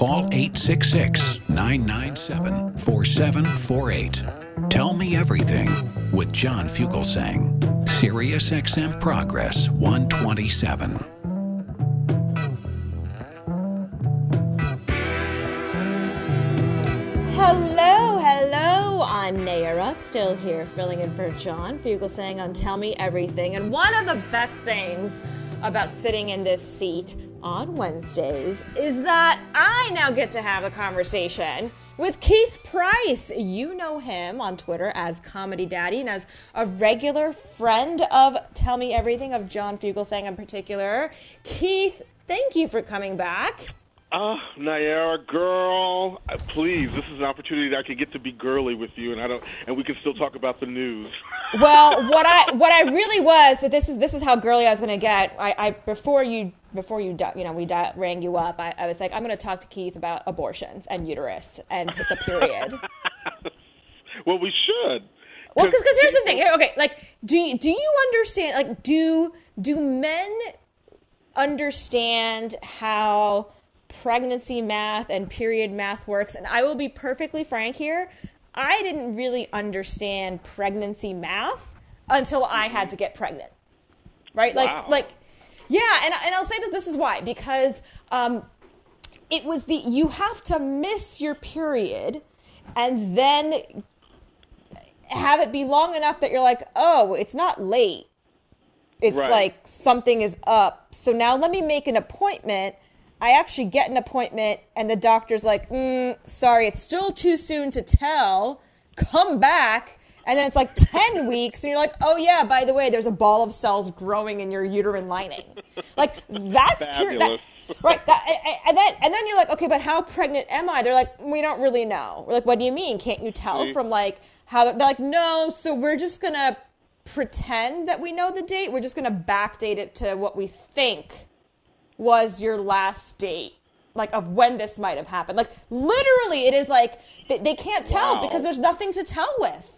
Call 866 997 4748. Tell me everything with John Fugelsang. Sirius XM Progress 127. Hello, hello. I'm Nayyera, still here filling in for John Fugelsang on Tell Me Everything. And one of the best things about sitting in this seat on Wednesdays is that I now get to have a conversation with Keith Price. You know him on Twitter as Comedy Daddy and as a regular friend of Tell Me Everything of John Fugelsang in particular. Keith, thank you for coming back. Ah, uh, Nayyera, girl, please. This is an opportunity that I can get to be girly with you, and I don't, and we can still talk about the news. well, what I what I really was that this is this is how girly I was going to get. I, I before you before you you know we rang you up. I, I was like I'm going to talk to Keith about abortions and uterus and the period. well, we should. Well, because here's the thing. Okay, like do you, do you understand? Like do do men understand how pregnancy math and period math works. And I will be perfectly frank here. I didn't really understand pregnancy math until I had to get pregnant. Right? Like, like, yeah. And, and I'll say that this is why, because um, it was the, you have to miss your period and then have it be long enough that you're like, oh, it's not late. It's right. like something is up. So now let me make an appointment I actually get an appointment, and the doctor's like, mm, sorry, it's still too soon to tell. Come back. And then it's like 10 weeks, and you're like, oh, yeah, by the way, there's a ball of cells growing in your uterine lining. Like, that's pure. That, right. That, and, then, and then you're like, okay, but how pregnant am I? They're like, we don't really know. We're like, what do you mean? Can't you tell from like how they're, they're like, no, so we're just going to pretend that we know the date. We're just going to backdate it to what we think was your last date like of when this might have happened like literally it is like they, they can't tell wow. because there's nothing to tell with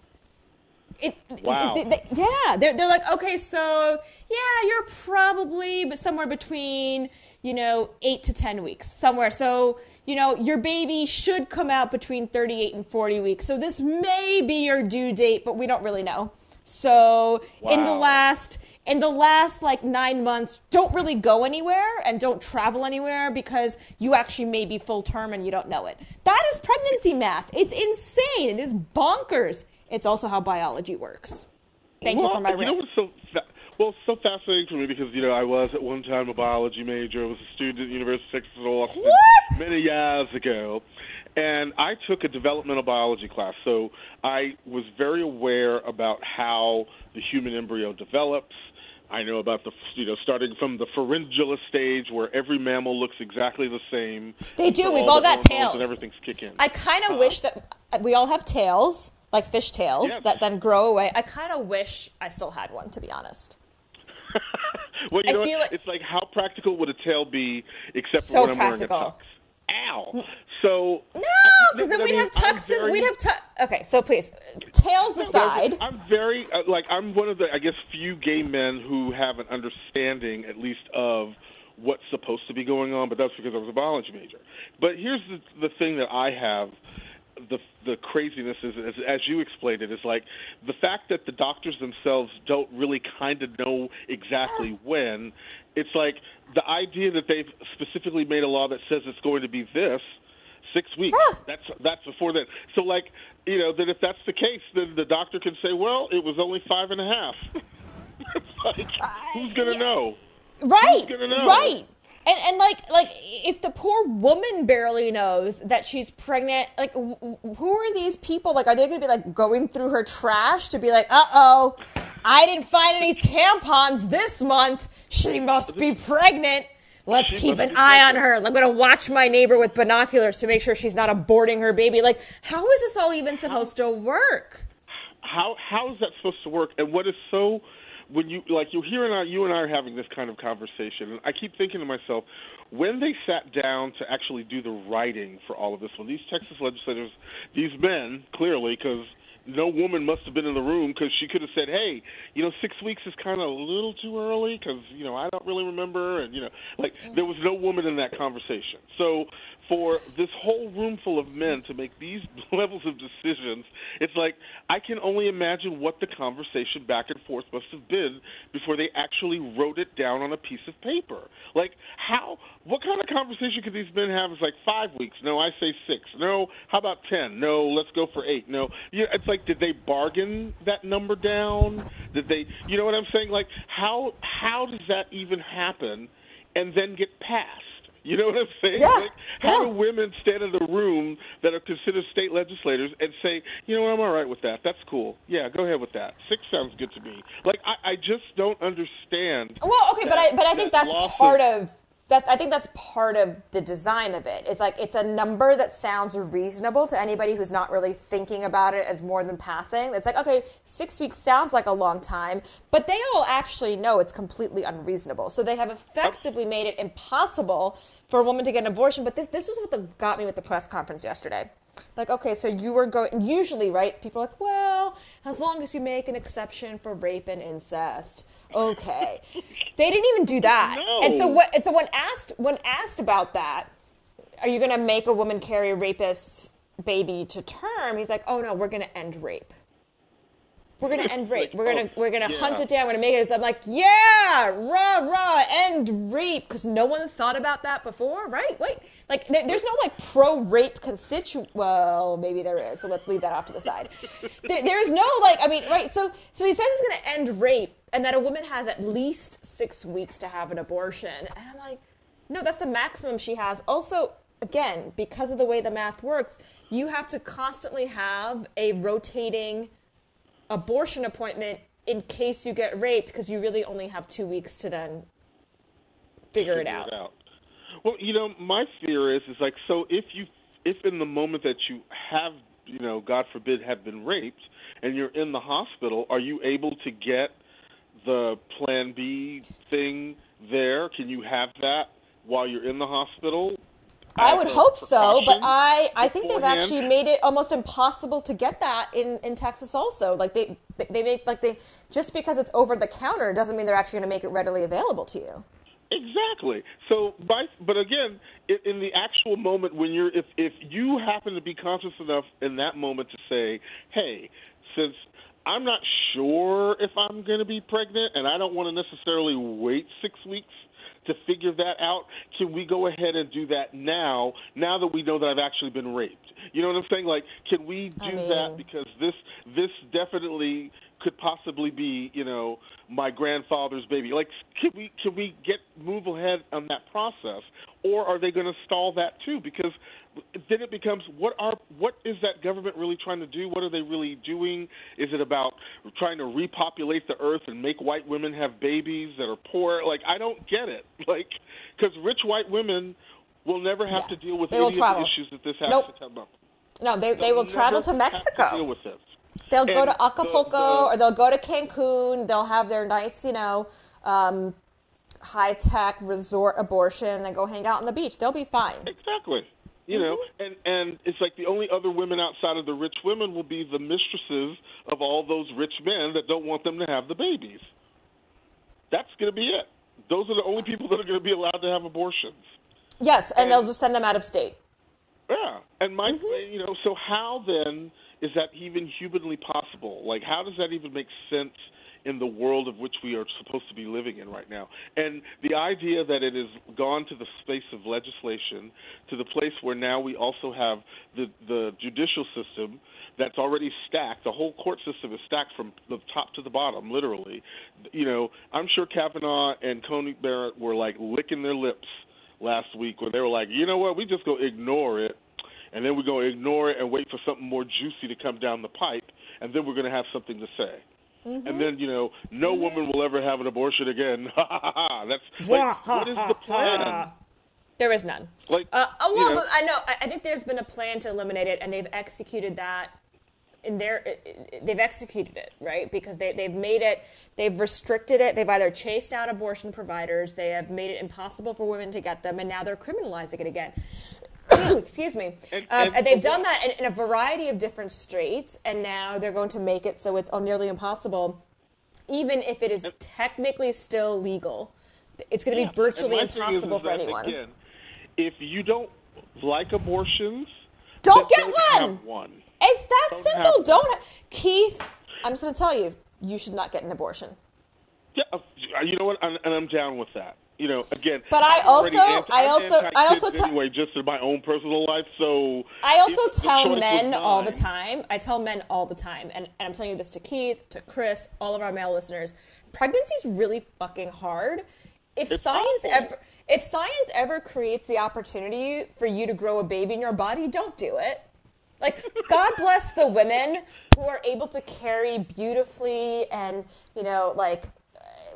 it, wow. They, they, yeah they're, they're like okay so yeah you're probably but somewhere between you know eight to ten weeks somewhere so you know your baby should come out between 38 and 40 weeks so this may be your due date but we don't really know so wow. in the last in the last like nine months, don't really go anywhere and don't travel anywhere because you actually may be full term and you don't know it. That is pregnancy math. It's insane. It is bonkers. It's also how biology works. Thank well, you for my you know what's so fa- well it's so fascinating for me because you know I was at one time a biology major. I was a student at the University of Texas at Austin what? many years ago, and I took a developmental biology class. So I was very aware about how the human embryo develops I know about the you know starting from the pharyngula stage where every mammal looks exactly the same. They do. We've all, all got tails and everything's kicking. I kind of uh wish that we all have tails, like fish tails, Yes. that then grow away. I kind of wish I still had one, to be honest. well, you I know, feel what? like- it's like how practical would a tail be except So for when I'm practical. wearing a tux? Ow! So No, because then I we'd mean, have tuxes. very- We'd have tu- Okay, so please, tails aside. I'm very uh, like I'm one of the I guess few gay men who have an understanding at least of what's supposed to be going on, but that's because I was a biology major. But here's the the thing that I have the the craziness is, is as you explained it is like the fact that the doctors themselves don't really kind of know exactly when it's like the idea that they've specifically made a law that says it's going to be this six weeks that's that's before that so like you know that if that's the case then the doctor can say well it was only five and a half. Like who's gonna know? Right. Who's gonna know? right and and like like if the poor woman barely knows that she's pregnant like w- who are these people? Like are they gonna be like going through her trash to be like uh-oh i didn't find any tampons this month. She must be pregnant. Let's She keep an eye on her. I'm gonna watch my neighbor with binoculars to make sure she's not aborting her baby. Like how is this all even supposed to work? How how is that supposed to work? And what is so when you like you here and I, you and I are having this kind of conversation, and I keep thinking to myself, when they sat down to actually do the writing for all of this, when these Texas legislators, these men clearly, because no woman must have been in the room because she could have said, "Hey, you know, six weeks is kind of a little too early because you know I don't really remember," and you know, like there was no woman in that conversation. So for this whole room full of men to make these levels of decisions, it's like I can only imagine what the conversation back and forth must have been before they actually wrote it down on a piece of paper. Like how what kind of conversation could these men have? It's like five weeks. No, I say six. No, how about ten? No, let's go for eight. No, you know, it's like did they bargain that number down? Did they? You know what I'm saying? Like how how does that even happen, and then get passed? You know what I'm saying? Yeah. Like, how Yeah. do women stand in the room that are considered state legislators and say, you know what, I'm all right with that. That's cool. Yeah, go ahead with that. Six sounds good to me. Like I, I just don't understand. Well, okay, but I but I think that that's part of that. I think that's part of the design of it. It's like it's a number that sounds reasonable to anybody who's not really thinking about it as more than passing. It's like okay, six weeks sounds like a long time, but they all actually know it's completely unreasonable. So they have effectively made it impossible for a woman to get an abortion. But this this was what the, got me with the press conference yesterday. Like, okay, so you were going, usually, right? People are like, well, as long as you make an exception for rape and incest. Okay. they didn't even do that. And so what, and so when asked, when asked about that, are you going to make a woman carry a rapist's baby to term? He's like, oh no, we're going to end rape. We're gonna end rape. Like, we're gonna oh, we're gonna hunt it down. We're gonna make it. So I'm like, yeah, rah rah, end rape, because no one thought about that before, right? Wait, like there, there's no like pro rape constituent. Well, maybe there is. So let's leave that off to the side. there, there's no like, I mean, right? So so he says he's gonna end rape, and that a woman has at least six weeks to have an abortion, and I'm like, no, that's the maximum she has. Also. Again, because of the way the math works, you have to constantly have a rotating abortion appointment in case you get raped because you really only have two weeks to then figure it out. Well, you know, my fear is is like so if you if in the moment that you have you know, God forbid, have been raped and you're in the hospital, are you able to get the Plan B thing there? Can you have that while you're in the hospital? I would hope so, but I, I think they've actually made it almost impossible to get that in, in Texas also. Like they they- make like they just because it's over the counter doesn't mean they're actually going to make it readily available to you. Exactly. So, by, but again, in, in the actual moment when you're, if if you happen to be conscious enough in that moment to say, "Hey, since I'm not sure if I'm going to be pregnant, and I don't want to necessarily wait six weeks to figure that out, can we go ahead and do that now? Now that we know that I've actually been raped, you know what I'm saying? Like, can we do I that because this this definitely could possibly be, you know, my grandfather's baby. Like, can we can we get move ahead on that process, or are they going to stall that too? Because then it becomes what are what is that government really trying to do? What are they really doing? Is it about trying to repopulate the earth and make white women have babies that are poor? Like, I don't get it. Like, because rich white women will never have Yes, to deal with they any of the issues that this has Nope. to come up. No, they, they They'll travel to Mexico. deal with this. They'll go to Acapulco the- or they'll go to Cancun. They'll have their nice, you know, um, high tech resort abortion and go hang out on the beach. They'll be fine. Exactly. You know, Mm-hmm. and and it's like the only other women outside of the rich women will be the mistresses of all those rich men that don't want them to have the babies. That's going to be it. Those are the only people that are going to be allowed to have abortions. Yes, and they'll just send them out of state. Yeah, and my, Mm-hmm. you know, so how then is that even humanly possible? Like, how does that even make sense in the world of which we are supposed to be living in right now? And the idea that it has gone to the space of legislation, to the place where now we also have the the judicial system that's already stacked. The whole court system is stacked from the top to the bottom, literally. You know, I'm sure Kavanaugh and Coney Barrett were like licking their lips last week when they were like, you know what, we just go ignore it, and then we're going to ignore it and wait for something more juicy to come down the pipe, and then we're going to have something to say. And then you know, no woman will ever have an abortion again. Ha ha ha! That's like, what is the plan? There is none. Like, uh, oh, you well, know- I know. I, I think there's been a plan to eliminate it, and they've executed that. In their, they've executed it right because they they've made it. They've restricted it. They've either chased out abortion providers. They have made it impossible for women to get them, and now they're criminalizing it again. excuse me. And- um, and they've done that in, in a variety of different states, and now they're going to make it so it's nearly impossible, even if it is technically still legal. It's going to Yeah. be virtually is- impossible is for anyone. Again, if you don't like abortions, Don't get don't one. One. It's that Don't simple. Don't, one. Keith. I'm just going to tell you, you should not get an abortion. Yeah, uh, you know what? And I'm down with that. You know, again. But I also- anti- I also- I also anti-kids anyway, just in my own personal life. So I also tell men all the time. I tell men all the time, and, and I'm telling you this to Keith, to Chris, all of our male listeners. Pregnancy's really fucking hard. If It's science awful. ever, if science ever creates the opportunity for you to grow a baby in your body, don't do it. Like God bless the women who are able to carry beautifully and you know like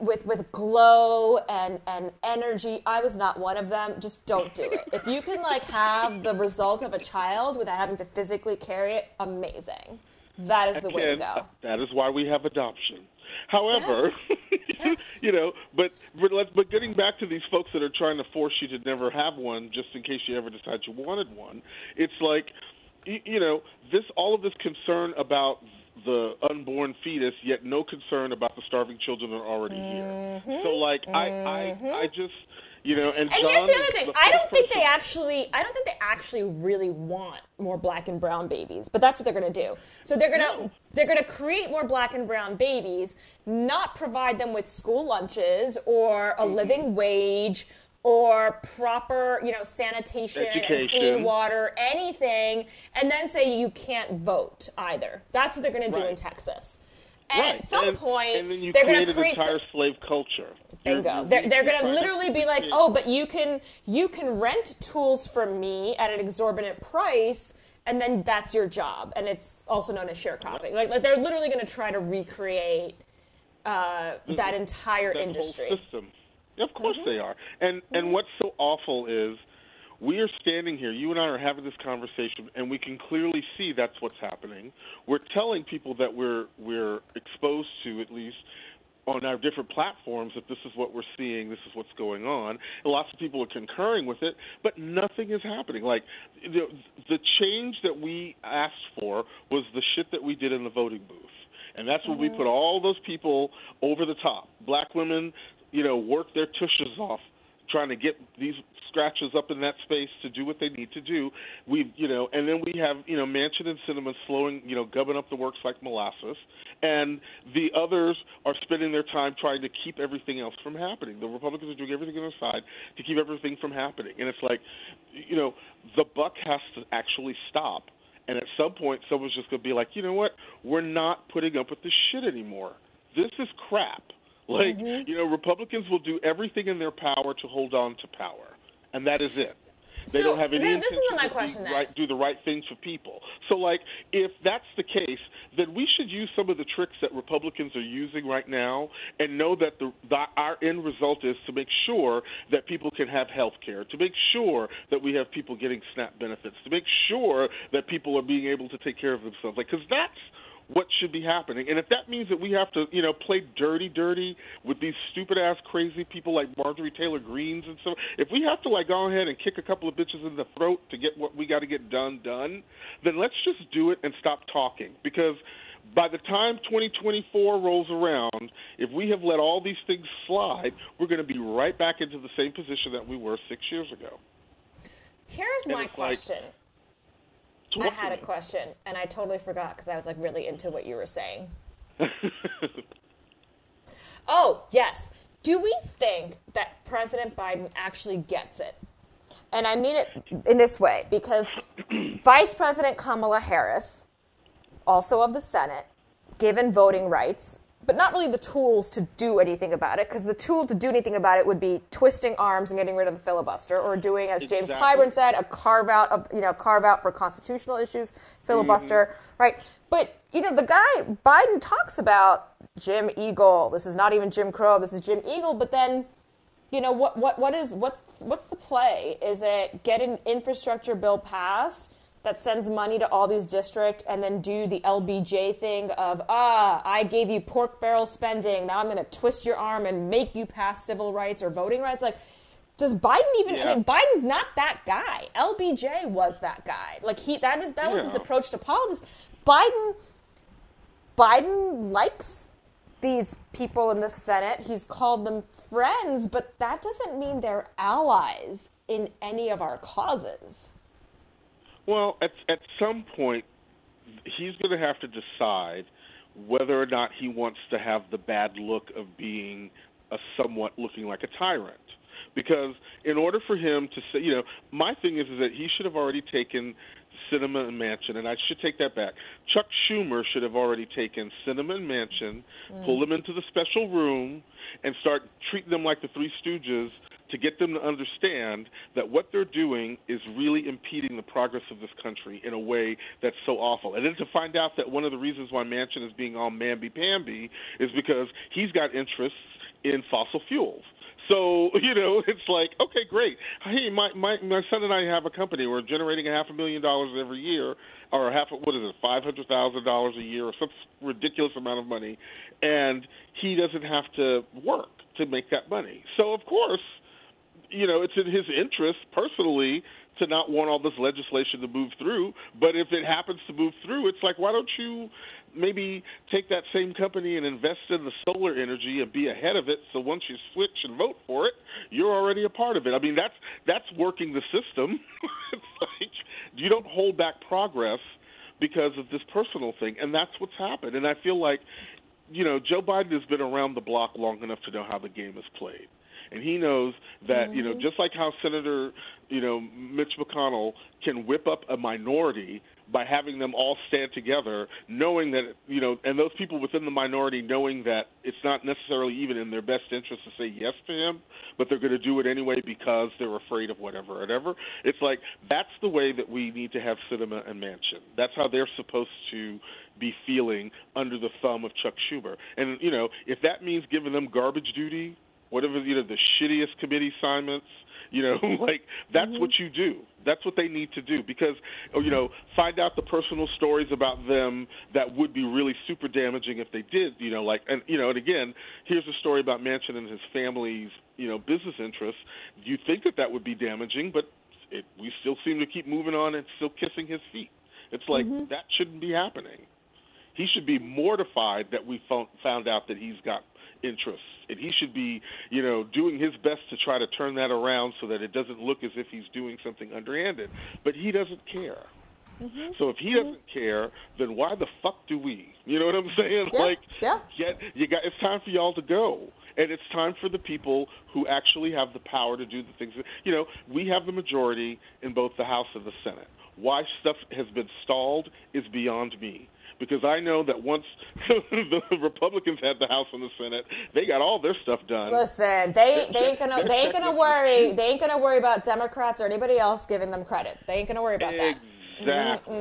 with with glow and and energy. I was not one of them. Just don't do it. If you can like have the result of a child without having to physically carry it, amazing. That is the way to go. That is why we have adoption. However, Yes. you know, but but, let's, but getting back to these folks that are trying to force you to never have one, just in case you ever decide you wanted one, it's like, you know, this all of this concern about the unborn fetus, yet no concern about the starving children that are already here. So like, I I I just. You know, and, Mm-hmm. And here's John the other thing. the I don't think they actually. I don't think they actually really want more black and brown babies. But that's what they're going to do. So they're going to No. they're going to create more black and brown babies, not provide them with school lunches or a Mm-hmm. living wage or proper, you know, sanitation and clean water, anything, and then say you can't vote either. That's what they're going to do in Texas. And Right. at some and, point, and they're going to create an entire some- slave culture. Bingo. you're- They're, they're going to literally be like, oh, but you can you can rent tools from me at an exorbitant price, and then that's your job, and it's also known as sharecropping. Like, like they're literally going to try to recreate uh, that entire that industry. System. Of course Mm-hmm. they are. And and what's so awful is we are standing here, you and I are having this conversation and we can clearly see that's what's happening. We're telling people that we're we're exposed to at least on our different platforms that this is what we're seeing, this is what's going on. And lots of people are concurring with it, but nothing is happening. Like the, the change that we asked for was the shit that we did in the voting booth. And that's when we put all those people over the top. Black women, you know, work their tushes off trying to get these scratches up in that space to do what they need to do. We, you know, and then we have, you know, Manchin and Sinema slowing, you know, gubbing up the works like molasses, and the others are spending their time trying to keep everything else from happening. The Republicans are doing everything on their side to keep everything from happening, and it's like, you know, the buck has to actually stop. And at some point, someone's just going to be like, you know what? We're not putting up with this shit anymore. This is crap. Like, Mm-hmm. you know, Republicans will do everything in their power to hold on to power, and that is it. They So, don't have any th- this is intention my to question then. right, do the right things for people. So, like, if that's the case, then we should use some of the tricks that Republicans are using right now, and know that the, the our end result is to make sure that people can have health care, to make sure that we have people getting SNAP benefits, to make sure that people are being able to take care of themselves. Like, because that's what should be happening. And if that means that we have to, you know, play dirty, dirty with these stupid ass crazy people like Marjorie Taylor Greens and so, if we have to like go ahead and kick a couple of bitches in the throat to get what we got to get done done, then let's just do it and stop talking because. By the time 2024 rolls around, if we have let all these things slide, we're going to be right back into the same position that we were six years ago. Here's And my like- question. So I had a question, and I totally forgot because I was like really into what you were saying. Oh, yes. Do we think that President Biden actually gets it? And I mean it in this way because Vice President Kamala Harris, also of the Senate, given voting rights, but not really the tools to do anything about it, because the tool to do anything about it would be twisting arms and getting rid of the filibuster, or doing, as James Exactly. Clyburn said, a carve out of you know carve out for constitutional issues, filibuster, mm-hmm. right? But you know the guy Biden talks about Jim Eagle. This is not even Jim Crow. This is Jim Eagle. But then, you know what what what is what's what's the play? Is it get an infrastructure bill passed? That sends money to all these districts and then do the LBJ thing of, ah, I gave you pork barrel spending. Now I'm going to twist your arm and make you pass civil rights or voting rights. Like, Does Biden even? Yeah. I mean, Biden's not that guy. LBJ was that guy. Like he, that is that was his approach to politics. Biden, Biden likes these people in the Senate. He's called them friends, but that doesn't mean they're allies in any of our causes. Well, at at some point, he's going to have to decide whether or not he wants to have the bad look of being a somewhat looking like a tyrant. Because in order for him to say, you know, my thing is, is that he should have already taken Sinema and Manchin, and I should take that back. Chuck Schumer should have already taken Sinema and Manchin, mm. pull them into the special room, and start treating them like the Three Stooges to get them to understand that what they're doing is really impeding the progress of this country in a way that's so awful. And then to find out that one of the reasons why Manchin is being all mamby-pamby is because he's got interests in fossil fuels. So you know, it's like, okay, great. Hey, my my my son and I have a company. We're generating a half a million dollars every year, or half. What is it, five hundred thousand dollars a year, or some ridiculous amount of money, and he doesn't have to work to make that money. So of course, you know, it's in his interest personally to not want all this legislation to move through. But if it happens to move through, it's like, why don't you maybe take that same company and invest in the solar energy and be ahead of it? So once you switch and vote for it, you're already a part of it. I mean, that's that's working the system. it's like you don't hold back progress because of this personal thing, and that's what's happened. And I feel like, you know, Joe Biden has been around the block long enough to know how the game is played and he knows that you know mm-hmm. just like how Senator you know Mitch McConnell can whip up a minority by having them all stand together, knowing that you know, and those people within the minority knowing that it's not necessarily even in their best interest to say yes to him, but they're going to do it anyway because they're afraid of whatever, whatever. It's like that's the way that we need to have Sinema and Manchin. That's how they're supposed to be feeling under the thumb of Chuck Schumer. And you know, if that means giving them garbage duty whatever you know the shittiest committee assignments? You know like that's mm-hmm. what you do. That's what they need to do because oh, you know find out the personal stories about them that would be really super damaging if they did you know like and you know and again here's a story about Manchin and his family's you know business interests. You think that that would be damaging but it, we still seem to keep moving on and still kissing his feet. It's like mm-hmm. that shouldn't be happening. He should be mortified that we found, found out that he's got interests and he should be you know doing his best to try to turn that around so that it doesn't look as if he's doing something underhanded. But he doesn't care. Mm-hmm. So if he mm-hmm. doesn't care then why the fuck do we? You know what i'm saying? Yeah, like yeah. get you got it's time for y'all to go. And it's time for the people who actually have the power to do the things that, you know we have the majority in both the house and the senate. Why stuff has been stalled is beyond me because I know that once the Republicans had the House and the Senate, they got all their stuff done. Listen, they they ain't gonna They're ain't gonna worry they ain't gonna worry about Democrats or anybody else giving them credit. They ain't gonna worry about that. Exactly.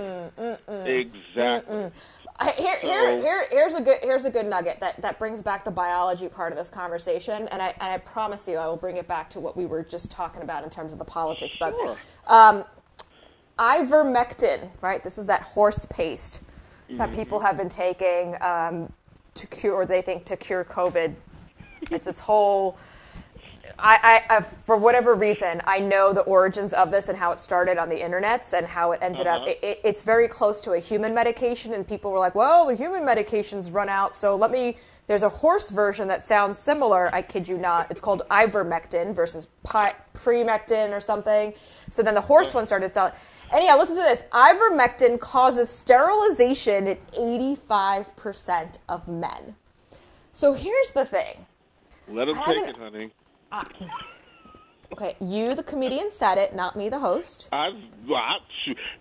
Exactly. I- Here, here, here, here's a good here's a good nugget that, that brings back the biology part of this conversation, and I and I promise you I will bring it back to what we were just talking about in terms of the politics. But um, ivermectin, right? This is that horse paste that Mm-hmm. people have been taking um, to cure. Or they think to cure COVID. It's this whole. I, I, I, for whatever reason, I know the origins of this and how it started on the internets and how it ended up. Uh-huh. It, it, it's very close to a human medication, and people were like, "Well, the human medication's run out, so let me." There's a horse version that sounds similar. I kid you not. It's called ivermectin versus pi- premectin or something. So then the horse one started selling. Anyhow, listen to this. Ivermectin causes sterilization in 85% of men. So here's the thing. Let them take it, honey. Okay, you, the comedian, said it, not me, the host. I, I,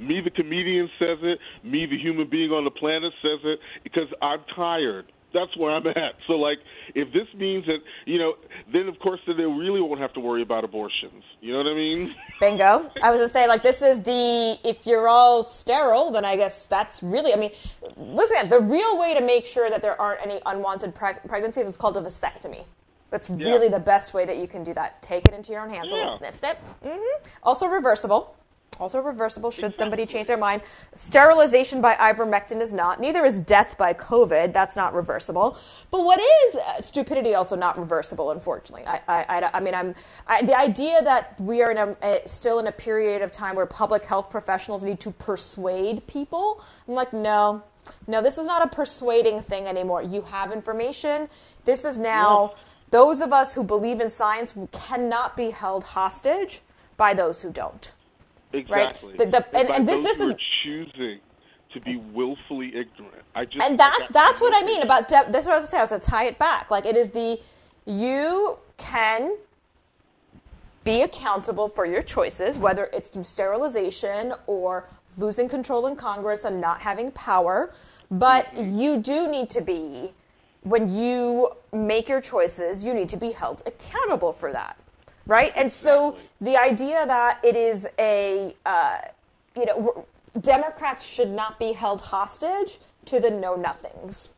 me, the comedian, says it. Me, the human being on the planet, says it because I'm tired. That's where I'm at. So, like, if this means that, you know, then of course then they really won't have to worry about abortions. You know what I mean? Bingo. I was gonna say, like, this is the if you're all sterile, then I guess that's really. I mean, listen, the real way to make sure that there aren't any unwanted preg- pregnancies is called a vasectomy. That's Yeah. really the best way that you can do that. Take it into your own hands. A little Yeah. snip, snip. hmm Also reversible. Also reversible should somebody change their mind. Sterilization by ivermectin is not. Neither is death by COVID. That's not reversible. But what is uh, stupidity also not reversible, unfortunately? I, I, I, I mean, I'm I, the idea that we are in a, a, still in a period of time where public health professionals need to persuade people. I'm like, no, no, this is not a persuading thing anymore. You have information. This is now yeah. Those of us who believe in science cannot be held hostage by those who don't. Exactly. Right? The, the, and, and this, this is choosing to be willfully ignorant. I just and that's that's what I mean about de- this. Is what I was saying. I was to tie it back. Like it is the you can be accountable for your choices, whether it's through sterilization or losing control in Congress and not having power. But mm-hmm. you do need to be, when you make your choices, you need to be held accountable for that right? And so the idea that it is a, uh, you know, Democrats should not be held hostage to the know nothings,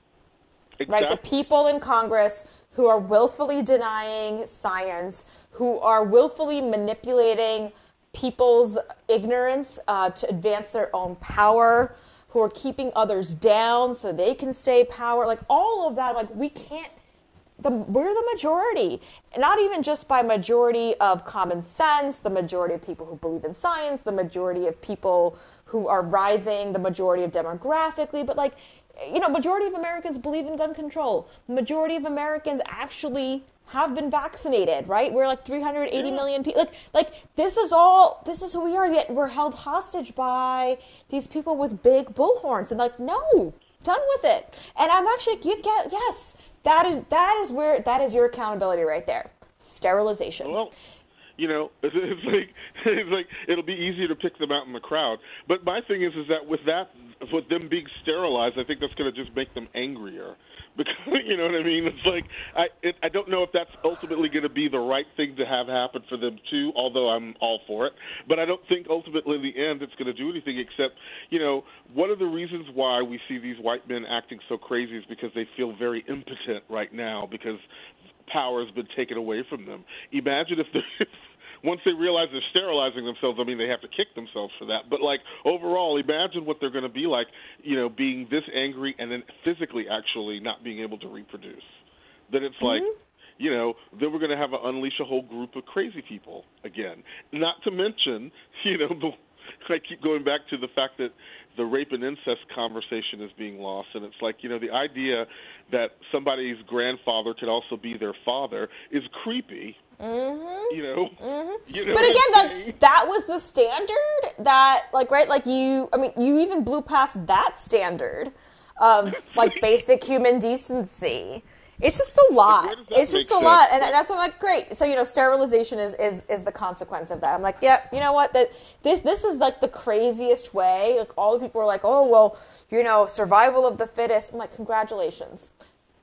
exactly. right? The people in Congress who are willfully denying science, who are willfully manipulating people's ignorance uh, to advance their own power, who are keeping others down so they can stay power, like all of that, like we can't the, we're the majority. Not even just by majority of common sense, the majority of people who believe in science, the majority of people who are rising, the majority of demographically, but like, you know, majority of Americans believe in gun control. Majority of Americans actually have been vaccinated, right? We're like 380 yeah. million people. Like, like this is all, this is who we are. Yet we're held hostage by these people with big bullhorns. And like, no, done with it. And I'm actually, you get, yes, that is that is where that is your accountability right there. Sterilization. Well, you know, it's, it's like it's like it'll be easier to pick them out in the crowd. But my thing is, is that with that, with them being sterilized, I think that's going to just make them angrier because you know what I mean. It's like I it, I don't know if that's ultimately going to be the right thing to have happen for them too. Although I'm all for it, but I don't think ultimately in the end it's going to do anything except you know one of the reasons why we see these white men acting so crazy is because they feel very impotent right now because power has been taken away from them. Imagine if the once they realize they're sterilizing themselves, I mean, they have to kick themselves for that. But like overall, imagine what they're going to be like, you know, being this angry and then physically actually not being able to reproduce. That it's like, mm-hmm. you know, then we're going to have to unleash a whole group of crazy people again. Not to mention, you know, the, I keep going back to the fact that the rape and incest conversation is being lost, and it's like, you know, the idea that somebody's grandfather could also be their father is creepy Mm-hmm. You know, mm-hmm. you know but again, that that was the standard that, like, right, like you. I mean, you even blew past that standard of like basic human decency. It's just a lot. It's just a sense? lot, and that's what I'm like. Great. So you know, sterilization is is is the consequence of that. I'm like, yeah. You know what? That this this is like the craziest way. Like all the people are like, oh well, you know, survival of the fittest. I'm like, congratulations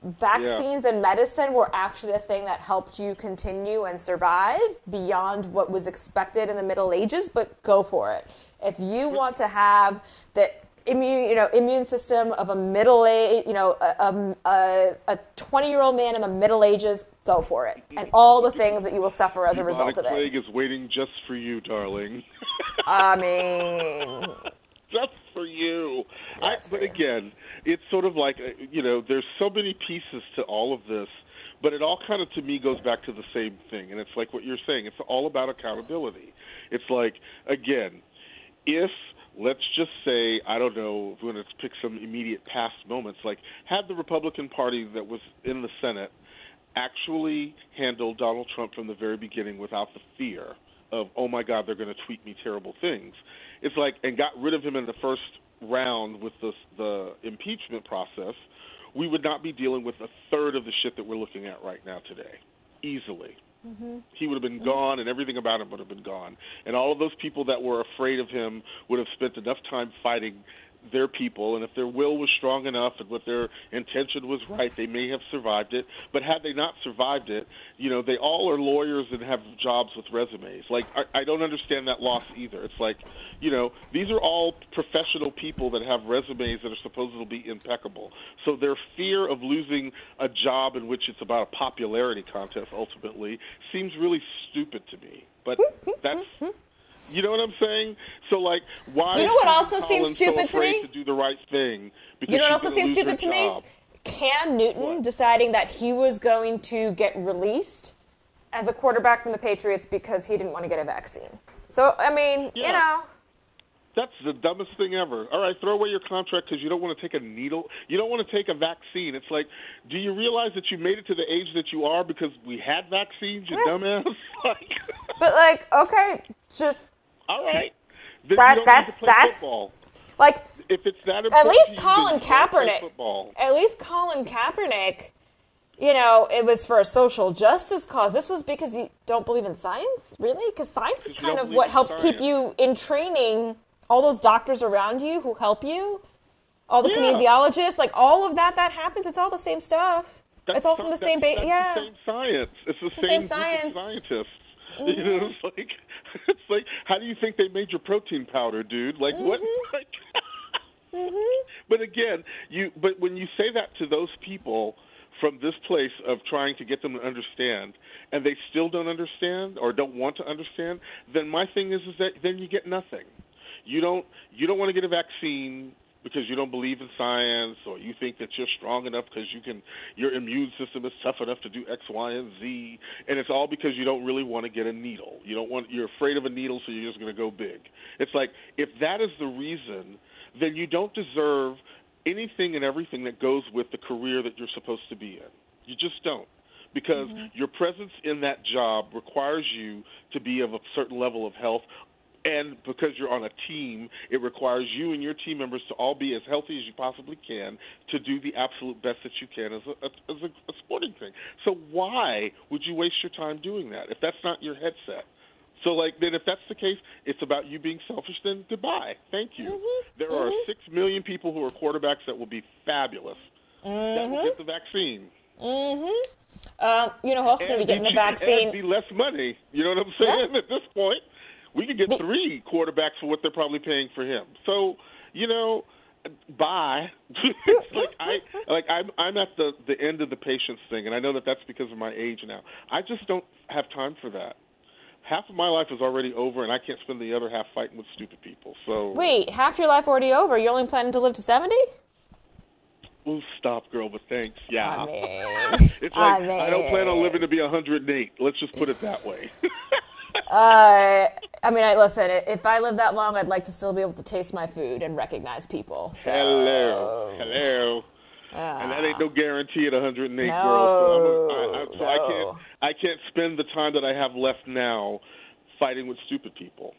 vaccines yeah. and medicine were actually the thing that helped you continue and survive beyond what was expected in the Middle Ages, but go for it. If you want to have the immune, you know, immune system of a middle age, you know, a, a, a 20 year old man in the Middle Ages, go for it. And all the things that you will suffer as a result of it. plague is waiting just for you, darling. I mean, just for you. I, but again, it's sort of like uh, you know, there's so many pieces to all of this, but it all kind of to me goes back to the same thing, and it's like what you're saying. It's all about accountability. It's like again, if let's just say I don't know, if we're going to pick some immediate past moments, like had the Republican Party that was in the Senate actually handled Donald Trump from the very beginning without the fear of oh my God, they're going to tweet me terrible things. It's like and got rid of him in the first round with the the impeachment process, we would not be dealing with a third of the shit that we're looking at right now today, easily. Mm-hmm. He would have been gone, and everything about him would have been gone. And all of those people that were afraid of him would have spent enough time fighting their people, and if their will was strong enough and what their intention was right, they may have survived it. But had they not survived it, you know, they all are lawyers and have jobs with resumes. Like, I, I don't understand that loss either. It's like, you know, these are all professional people that have resumes that are supposed to be impeccable. So their fear of losing a job in which it's about a popularity contest ultimately seems really stupid to me. But that's You know what I'm saying? So like, why? You know what also Colin seems so stupid to me? To do the right thing. You know what also seems stupid to me? Cam Newton What? deciding that he was going to get released as a quarterback from the Patriots because he didn't want to get a vaccine. So, I mean, Yeah. you know, That's the dumbest thing ever. All right, throw away your contract because you don't want to take a needle. You don't want to take a vaccine. It's like, do you realize that you made it to the age that you are because we had vaccines, you Yeah. dumbass? like, but like, okay, just all right. Then That- you don't need that's- to play that's- football. like If it's that at least Colin then you don't play Kaepernick. At least Colin Kaepernick. You know, it was for a social justice cause. This was because you don't believe in science, really? Because science is kind of what helps keep you in training. All those doctors around you who help you, all the Yeah. kinesiologists, like all of that that happens. It's all the same stuff. That's it's all from the same base. Yeah. the same science. It's the the same, same group of science. scientists. You know, mm-hmm. it's like it's like how do you think they made your protein powder, dude? Like what? Mm-hmm. But again, you but when you say that to those people from this place of trying to get them to understand and they still don't understand or don't want to understand, then my thing is is that then you get nothing. You don't you don't want to get a vaccine because you don't believe in science or you think that you're strong enough because you can your immune system is tough enough to do X, Y, and Z and it's all because you don't really want to get a needle. You don't want you're afraid of a needle so you're just going to go big. It's like if that is the reason, then you don't deserve anything and everything that goes with the career that you're supposed to be in. You just don't. Because mm-hmm. your presence in that job requires you to be of a certain level of health and because you're on a team, it requires you and your team members to all be as healthy as you possibly can to do the absolute best that you can as a, as a, a sporting thing. So why would you waste your time doing that if that's not your headset? So like then if that's the case, it's about you being selfish. Then goodbye, thank you. There are six million people who are quarterbacks that will be fabulous. That will get the vaccine. Mm-hmm. Uh, you know who else is going to be getting the vaccine? be less money. You know what I'm saying? At this point, we could get three quarterbacks for what they're probably paying for him. So, you know, bye. it's like I like I'm I'm at the the end of the patience thing, and I know that that's because of my age now. I just don't have time for that. Half of my life is already over, and I can't spend the other half fighting with stupid people. So, Wait, half your life already over. You're only planning to live to 70? Ooh, stop, girl. But thanks. Yeah. I mean, it's like I I don't plan on living to be 108. Let's just put it that way. uh, I mean, I listen. If I live that long, I'd like to still be able to taste my food and recognize people. So, Hello, hello. and that ain't no guarantee at 108, No, girl. So, I, I, so I can't I can't spend the time that I have left now fighting with stupid people.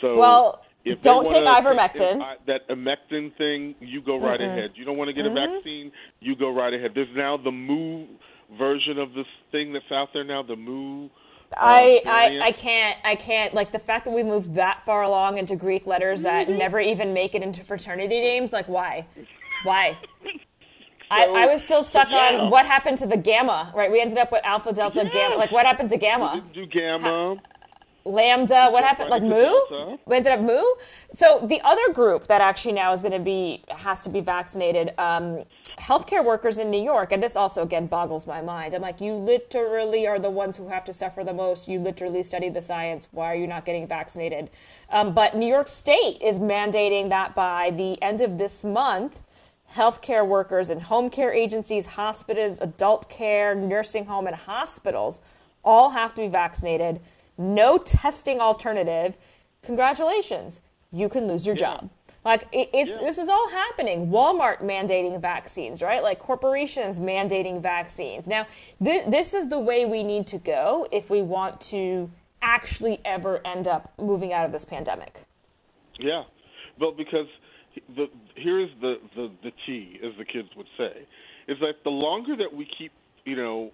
So Well, if don't take wanna ivermectin. I- that emectin thing, you go right ahead. You don't want to get Mm-hmm. a vaccine, you go right ahead. There's now the Mu version of this thing that's out there now, the Mu. Uh, I, I. I can't I can't like the fact that we moved that far along into Greek letters that Mm-hmm. never even make it into fraternity names. Like why, why? I, I was still stuck on what happened to the gamma. Right, we ended up with alpha, delta, gamma. Like what happened to gamma? do gamma. Lambda, what happened? Like Mu? We ended up Mu. So the other group that actually now is going to be has to be vaccinated. Um, healthcare workers in New York, and this also again boggles my mind. I'm like, you literally are the ones who have to suffer the most. You literally study the science. Why are you not getting vaccinated? Um, but New York State is mandating that by the end of this month. Healthcare workers in home care agencies, hospitals, adult care, nursing home, and hospitals all have to be vaccinated no testing alternative, congratulations, you can lose your job. Like it, it's Yeah. this is all happening. Walmart mandating vaccines, right? Like corporations mandating vaccines. Now, th- this is the way we need to go if we want to actually ever end up moving out of this pandemic. Yeah, well, because the here's the the the key, as the kids would say, is that the longer that we keep, you know,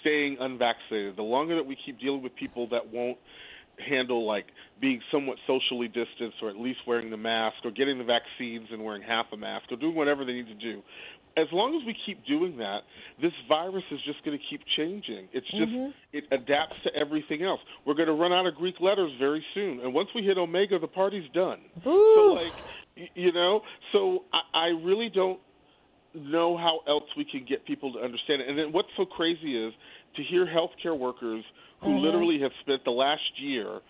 staying unvaccinated, the longer that we keep dealing with people that won't handle like being somewhat socially distanced or at least wearing the mask or getting the vaccines and wearing half a mask or doing whatever they need to do. As long as we keep doing that this virus is just going to keep changing. It's just mm-hmm. it adapts to everything else. We're going to run out of greek letters very soon. And once we hit omega the party's done. So like you know? So i, I really don't know how else we can get people to understand it. And then what's so crazy is to hear healthcare workers who mm-hmm. literally have spent the last year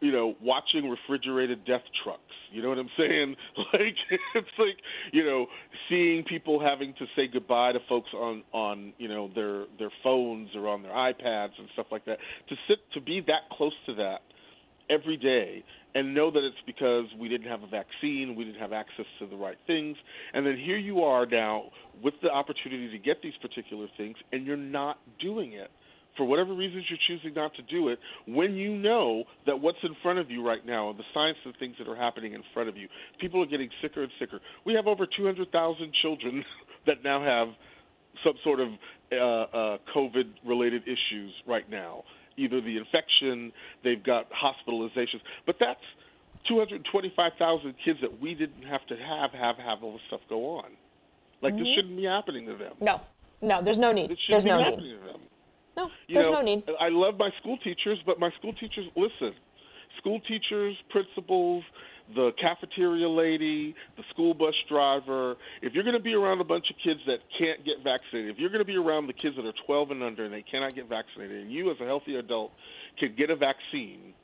you know, watching refrigerated death trucks. You know what I'm saying? Like it's like you know, seeing people having to say goodbye to folks on on you know their their phones or on their iPads and stuff like that. To sit to be that close to that every day and know that it's because we didn't have a vaccine, we didn't have access to the right things, and then here you are now with the opportunity to get these particular things, and you're not doing it for whatever reasons you're choosing not to do it, when you know that what's in front of you right now, and the science of things that are happening in front of you, people are getting sicker and sicker. We have over 200,000 children that now have some sort of uh, uh, COVID related issues right now. Either the infection, they've got hospitalizations, but that's 225,000 kids that we didn't have to have have have all this stuff go on. Like mm-hmm. this shouldn't be happening to them. No, no, there's no need. There's no need. No, there's know, no need. I love my school teachers, but my school teachers listen. School teachers, principals, the cafeteria lady, the school bus driver. If you're going to be around a bunch of kids that can't get vaccinated, if you're going to be around the kids that are 12 and under and they cannot get vaccinated, and you as a healthy adult can get a vaccine,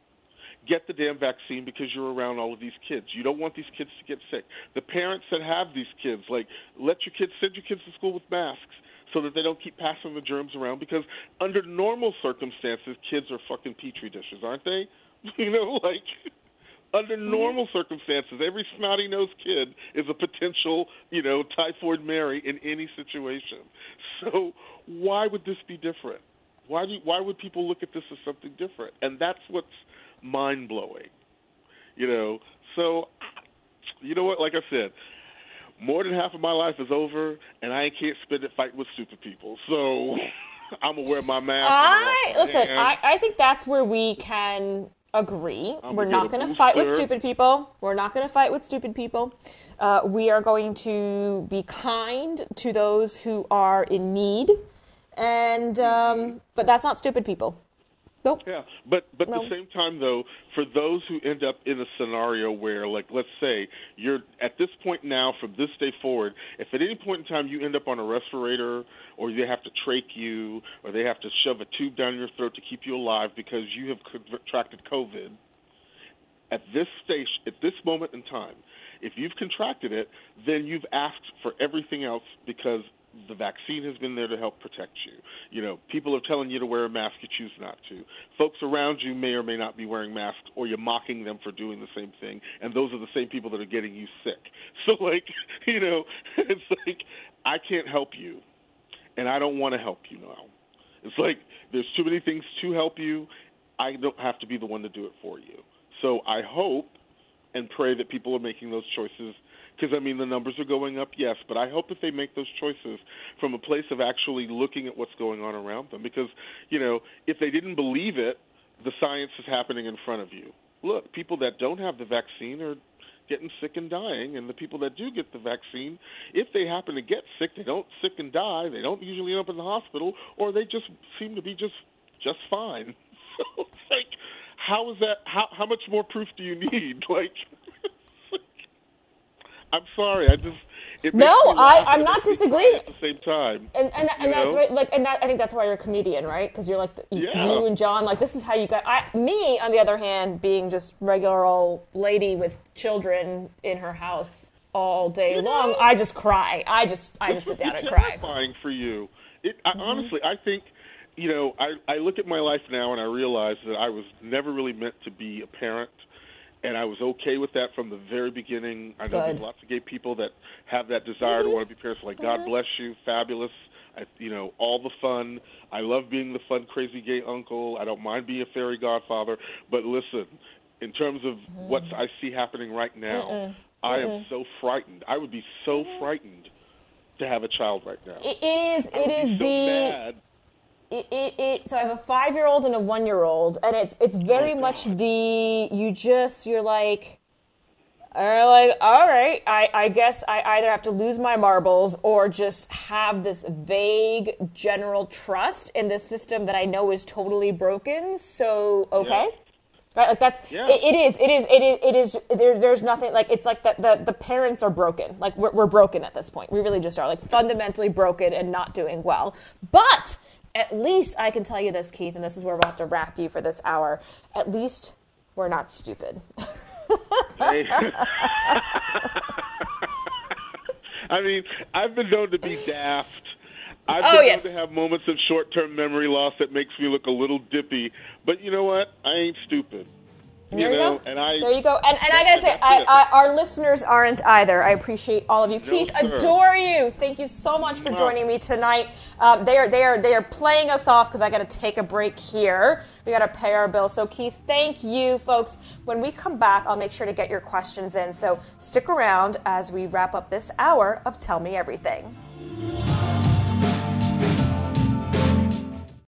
get the damn vaccine because you're around all of these kids. You don't want these kids to get sick. The parents that have these kids, like, let your kids send your kids to school with masks so that they don't keep passing the germs around because under normal circumstances kids are fucking petri dishes aren't they? You know like under normal circumstances every snotty nosed kid is a potential you know typhoid mary in any situation. So why would this be different? Why do why would people look at this as something different? And that's what's mind blowing you know? So you know what? Like i said more than half of my life is over, and I can't spend it fighting with stupid people. So I'm gonna wear my mask. I listen. I, I think that's where we can agree. I'm We're not going to fight with stupid people. We're not going to fight with stupid people. Uh, we are going to be kind to those who are in need, and um, but that's not stupid people. Nope. Yeah, but but at the same time though, for those who end up in a scenario where, like, let's say you're at this point now, from this day forward, if at any point in time you end up on a respirator, or they have to trach you, or they have to shove a tube down your throat to keep you alive because you have contracted COVID, at this stage, at this moment in time, if you've contracted it, then you've asked for everything else because the vaccine has been there to help protect you. You know, people are telling you to wear a mask, you choose not to. Folks around you may or may not be wearing masks, or you're mocking them for doing the same thing, and those are the same people that are getting you sick. So, like, you know, it's like I can't help you, and I don't want to help you now. It's like there's too many things to help you. I don't have to be the one to do it for you. So I hope and pray that people are making those choices because I mean the numbers are going up, yes, but I hope that they make those choices from a place of actually looking at what's going on around them. Because you know, if they didn't believe it, the science is happening in front of you. Look, people that don't have the vaccine are getting sick and dying, and the people that do get the vaccine, if they happen to get sick, they don't sick and die. They don't usually end up in the hospital, or they just seem to be just just fine. So it's like, how is that? How how much more proof do you need? Like. I'm sorry. I just no, I, I'm not disagreeing. At the same time, and and, and that's right. Like, and that I think that's why you're a comedian, right? Because you're like the, yeah. you and John. Like, this is how you got. I, me, on the other hand, being just regular old lady with children in her house all day you long, know, I just cry. I just I just sit down and cry. Terrifying for you. It, I, mm-hmm. Honestly, I think you know. I I look at my life now and I realize that I was never really meant to be a parent and I was okay with that from the very beginning. I know Good. there's lots of gay people that have that desire mm-hmm. to want to be parents. Like, God mm-hmm. bless you, fabulous. I, you know, all the fun. I love being the fun, crazy gay uncle. I don't mind being a fairy godfather. But listen, in terms of mm-hmm. what I see happening right now, Mm-mm. I am mm-hmm. so frightened. I would be so mm-hmm. frightened to have a child right now. It is. It is so the. Mad it, it, it, so I have a five year old and a one year old, and it's it's very oh, much the you just you're like are like, all right, I, I guess I either have to lose my marbles or just have this vague general trust in the system that I know is totally broken. So okay. Yeah. Right, like that's yeah. it, it is it is it is it is there, there's nothing like it's like that the, the parents are broken like we're, we're broken at this point we really just are like fundamentally broken and not doing well but at least I can tell you this, Keith, and this is where we'll have to wrap you for this hour. At least we're not stupid. I mean, I've been known to be daft. I've Oh, been known yes. to have moments of short-term memory loss that makes me look a little dippy. But you know what? I ain't stupid. There you know, go. and I there you go. And, and I gotta say, I. I, our listeners aren't either. I appreciate all of you. Keith, sir. adore you. Thank you so much for joining me tonight. Um, they are they are they are playing us off because I got to take a break here. We got to pay our bill. So Keith, thank you, folks. When we come back, I'll make sure to get your questions in. So stick around as we wrap up this hour of Tell Me Everything.